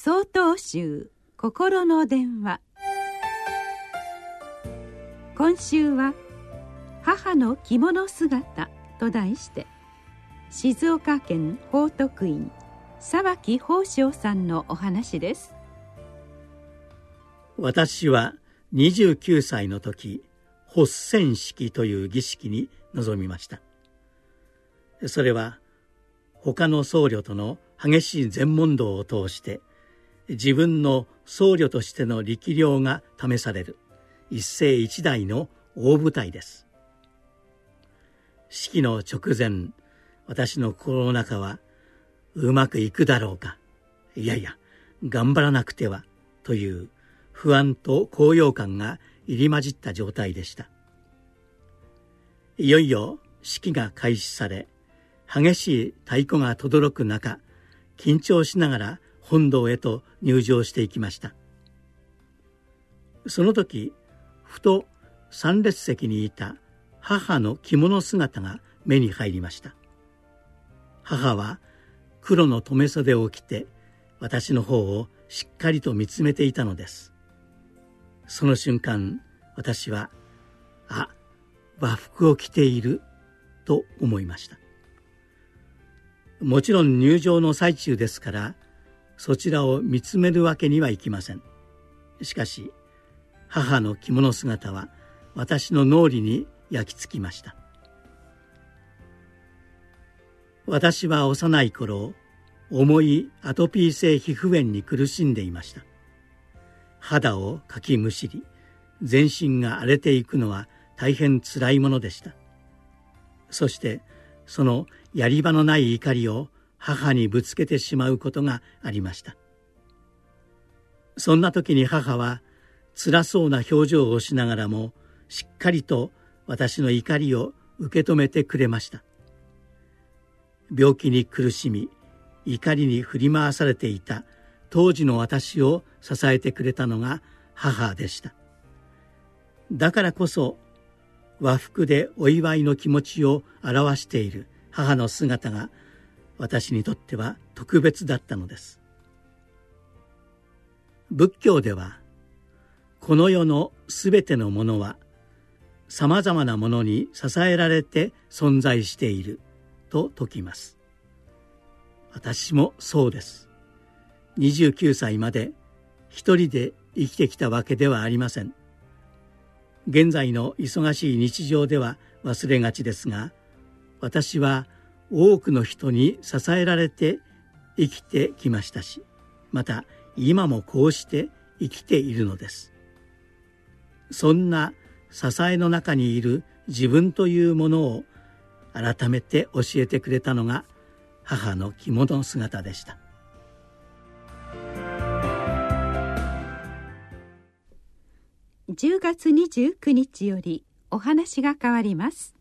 総統集心の電話。今週は「母の着物姿」と題して静岡県報徳院沢木宝生さんのお話です。私は29歳の時発船式という儀式に臨みました。それは他の僧侶との激しい禅問答を通して自分の僧侶としての力量が試される。一世一代の大舞台です。式の直前私の心の中はうまくいくだろうか。いやいや頑張らなくてはという不安と高揚感が入り混じった状態でした。いよいよ式が開始され激しい太鼓が轟く中緊張しながら本堂へと入場していきました。その時ふと参列席にいた母の着物姿が目に入りました。母は黒の留め袖を着て私の方をしっかりと見つめていたのです。その瞬間私はあ和服を着ていると思いました。もちろん入場の最中ですからそちらを見つめるわけにはいきません。しかし母の着物姿は私の脳裏に焼き付きました。私は幼い頃重いアトピー性皮膚炎に苦しんでいました。肌をかきむしり全身が荒れていくのは大変つらいものでした。そしてそのやり場のない怒りを母にぶつけてしまうことがありました。そんな時に母は辛そうな表情をしながらもしっかりと私の怒りを受け止めてくれました。病気に苦しみ怒りに振り回されていた当時の私を支えてくれたのが母でした。だからこそ和服でお祝いの気持ちを表している母の姿が私にとっては特別だったのです。仏教ではこの世のすべてのものはさまざまなものに支えられて存在していると説きます。私もそうです。29歳まで一人で生きてきたわけではありません。現在の忙しい日常では忘れがちですが私は多くの人に支えられて生きてきましたしまた今もこうして生きているのです。そんな支えの中にいる自分というものを改めて教えてくれたのが母の着物姿でした。10月29日よりお話が変わります。